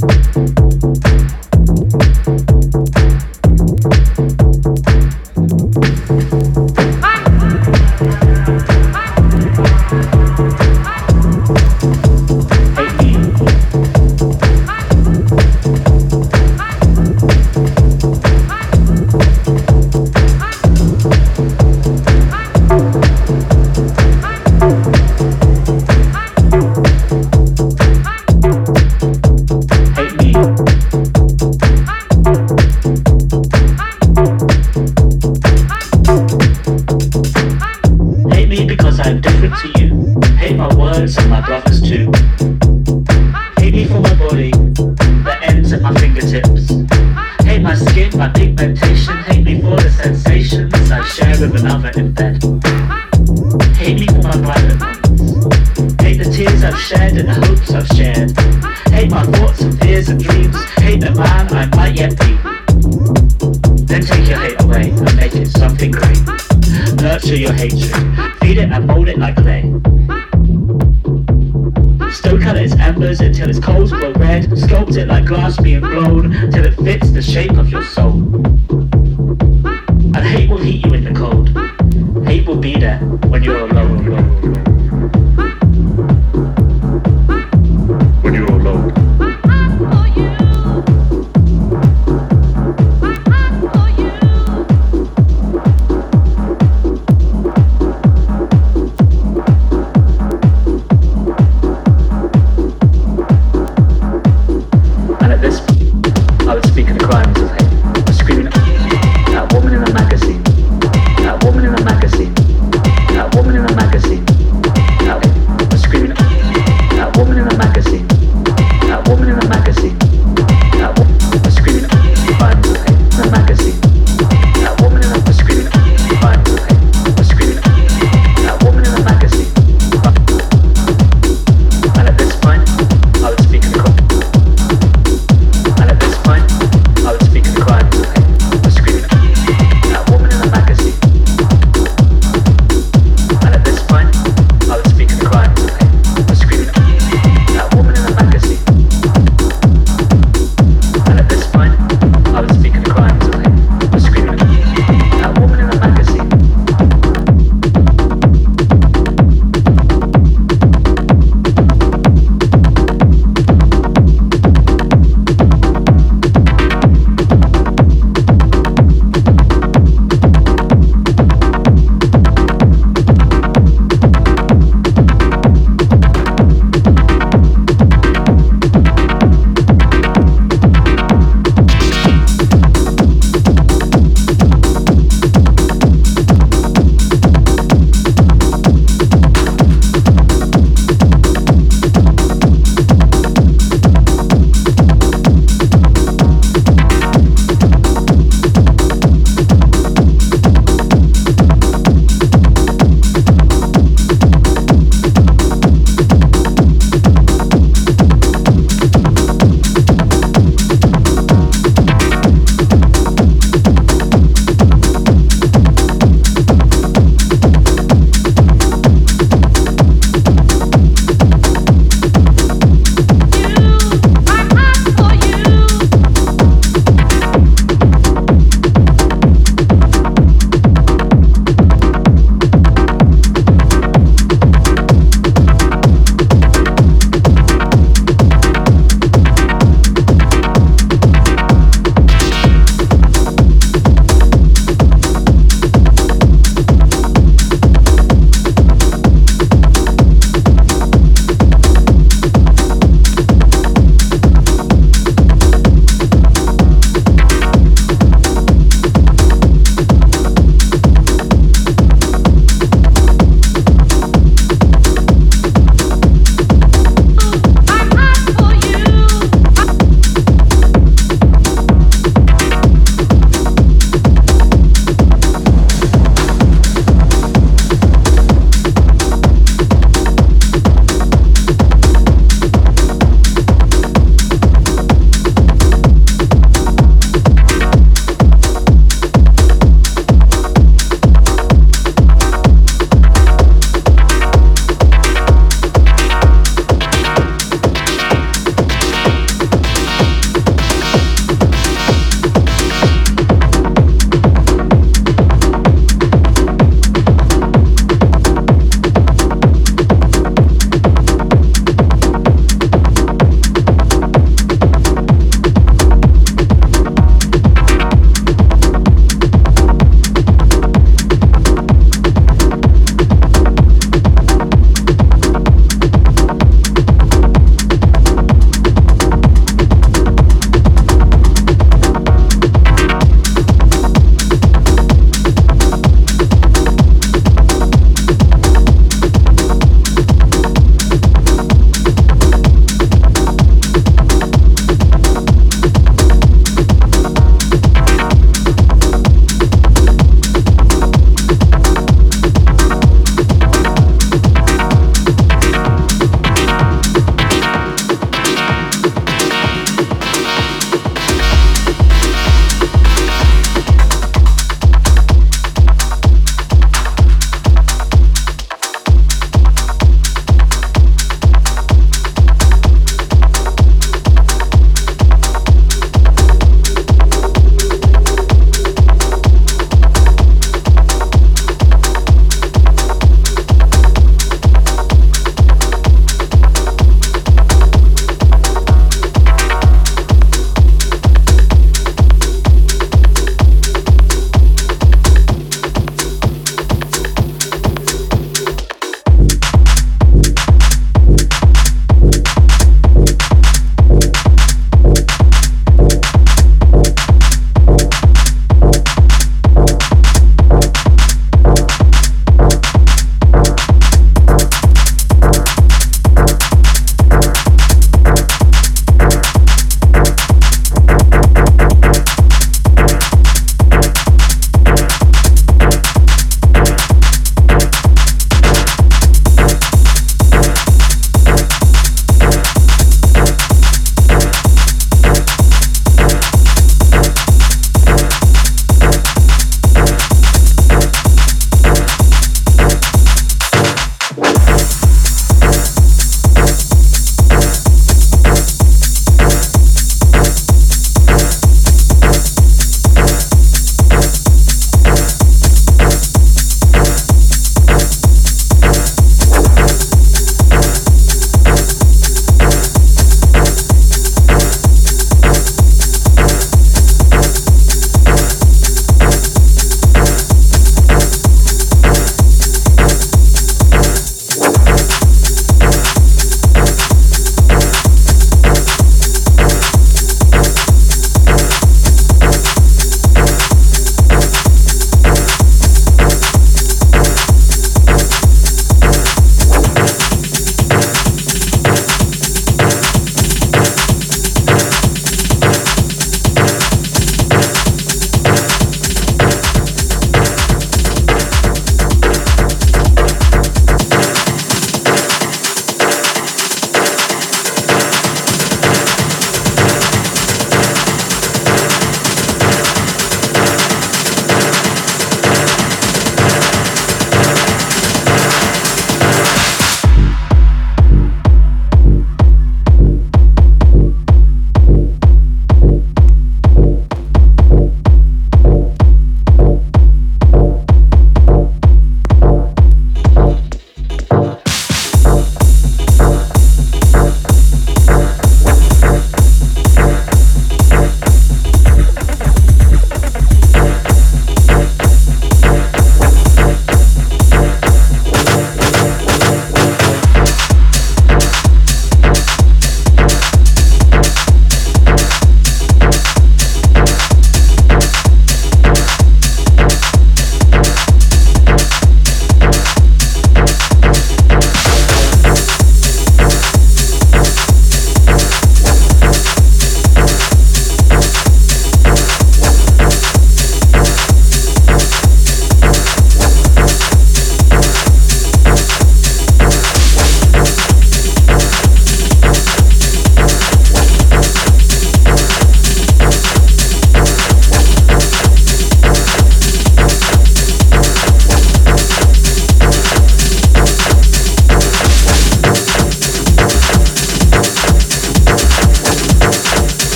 Thank you.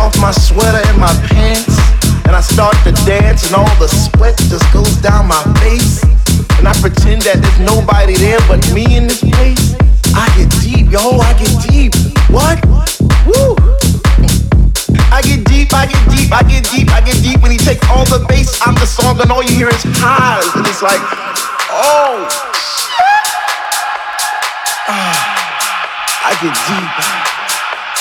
Off my sweater and my pants, and I start to dance, and all the sweat just goes down my face. And I pretend that there's nobody there but me in this place. I get deep, yo, I get deep. What? Woo! I get deep, I get deep, I get deep, I get deep when he takes all the bass out the song and all you hear is highs. And it's like, oh, shit. Ah. I get deep.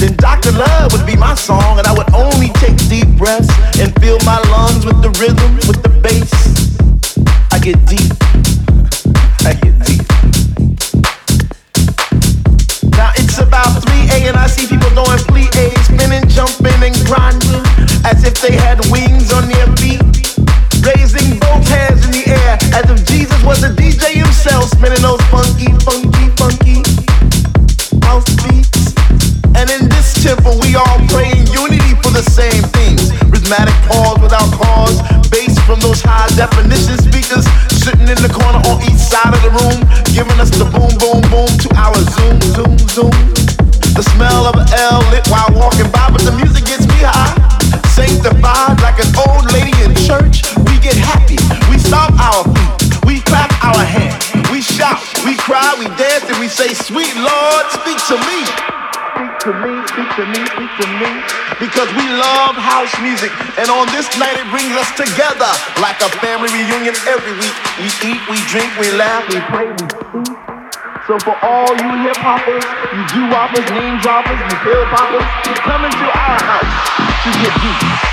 Then Dr. Love would be my song, and I would only take deep breaths and fill my lungs with the rhythm, with the bass. I get deep. I get deep. Now it's about 3 a and I see people doing fleet A, spinning, jumping, and grinding as if they had wings on their feet. Raising both hands in the air as if Jesus was a DJ himself, spinning those funky, funky, funky temple, we all pray in unity for the same things. Rhythmic pause without cause, bass from those high definition speakers sitting in the corner on each side of the room, giving us the boom, boom, boom to our zoom, zoom, zoom. The smell of an L lit while walking by, but the music gets me high. Sanctified like an old lady in church, we get happy. We stomp our feet, we clap our hands, we shout, we cry, we dance, and we say, Sweet Lord, speak to me Speak to me, to me, to me. Because we love house music. And on this night, it brings us together like a family reunion every week. We eat, we drink, we laugh, we pray, we speak. So for all you hip hoppers, you do woppers, name droppers, you pill poppers, come into our house to get deep.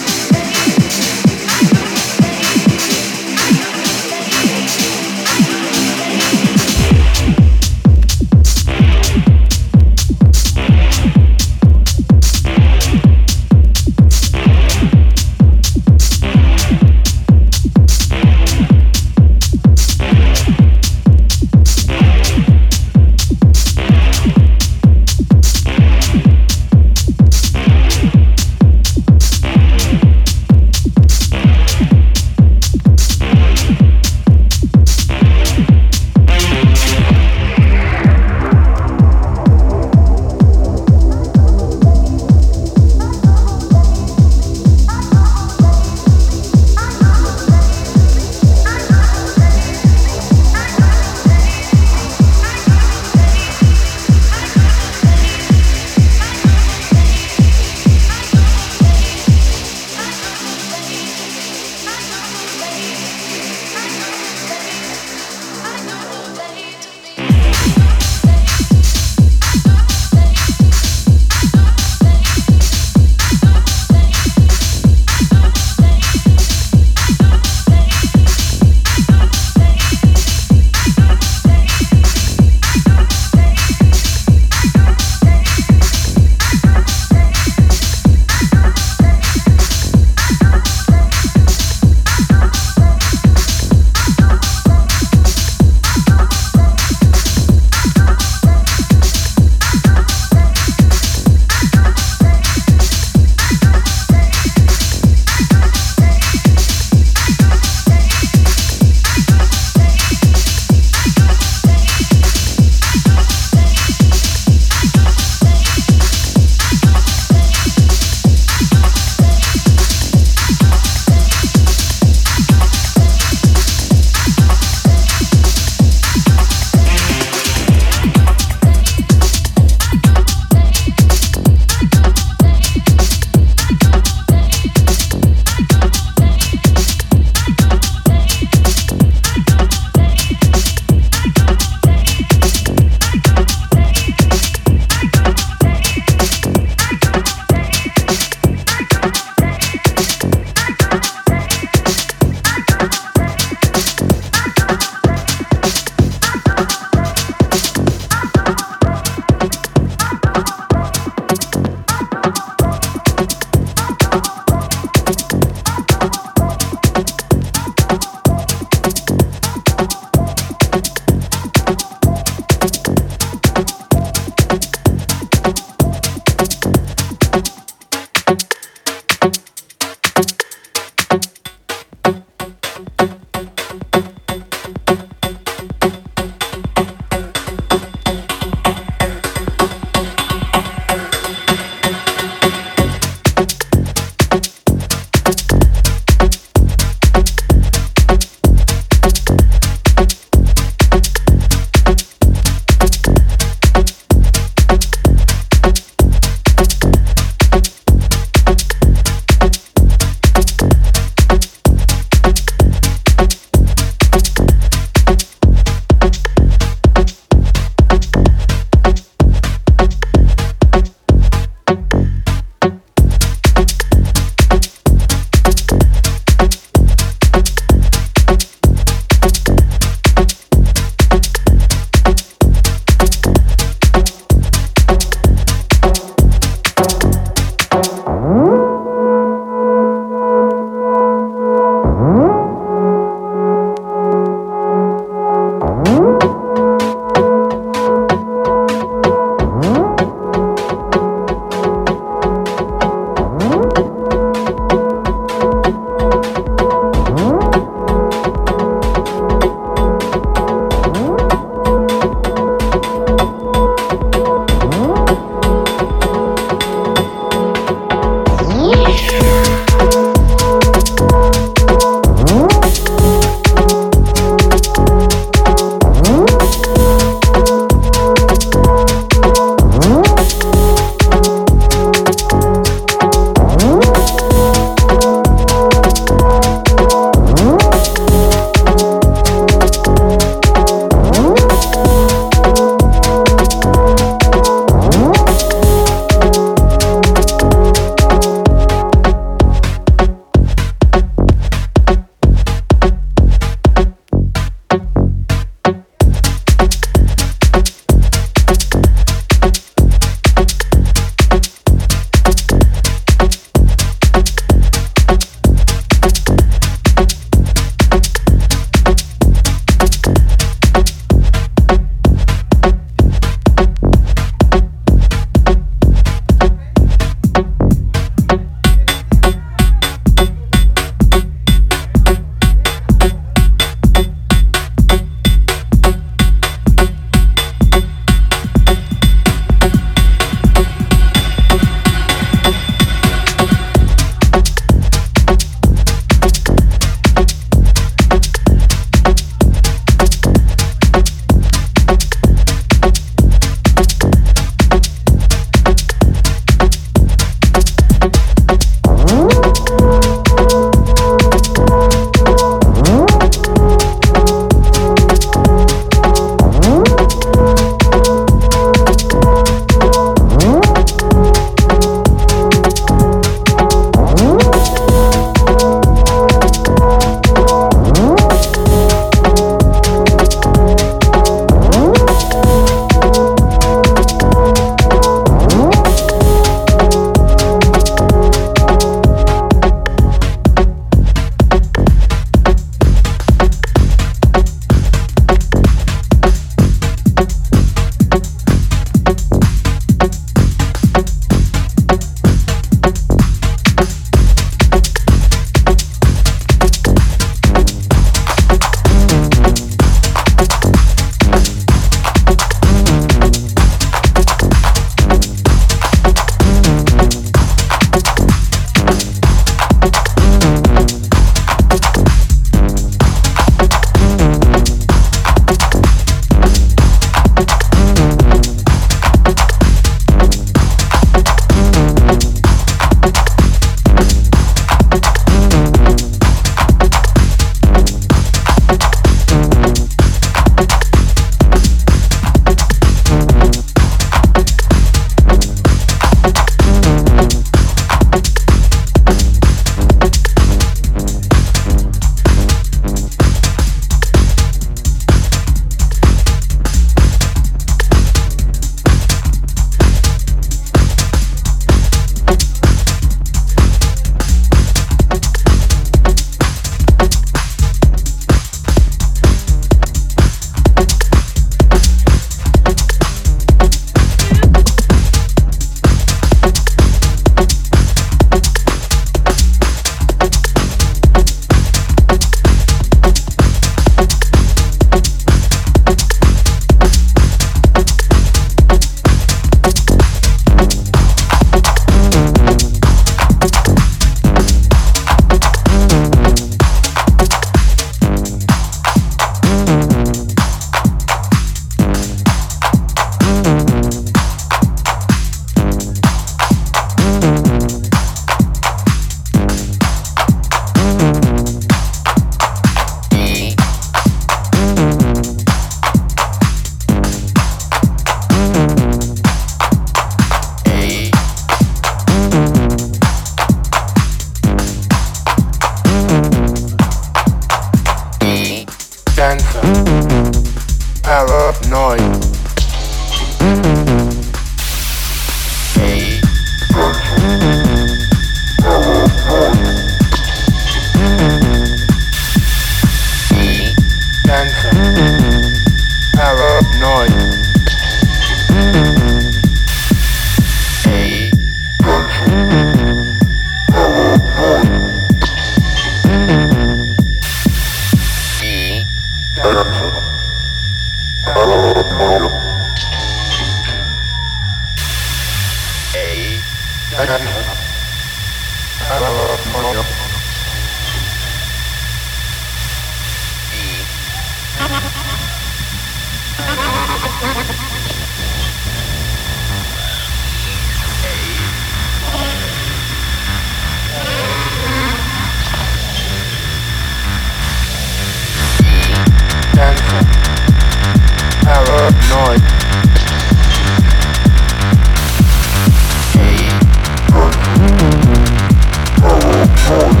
Hey.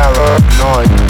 Paranoid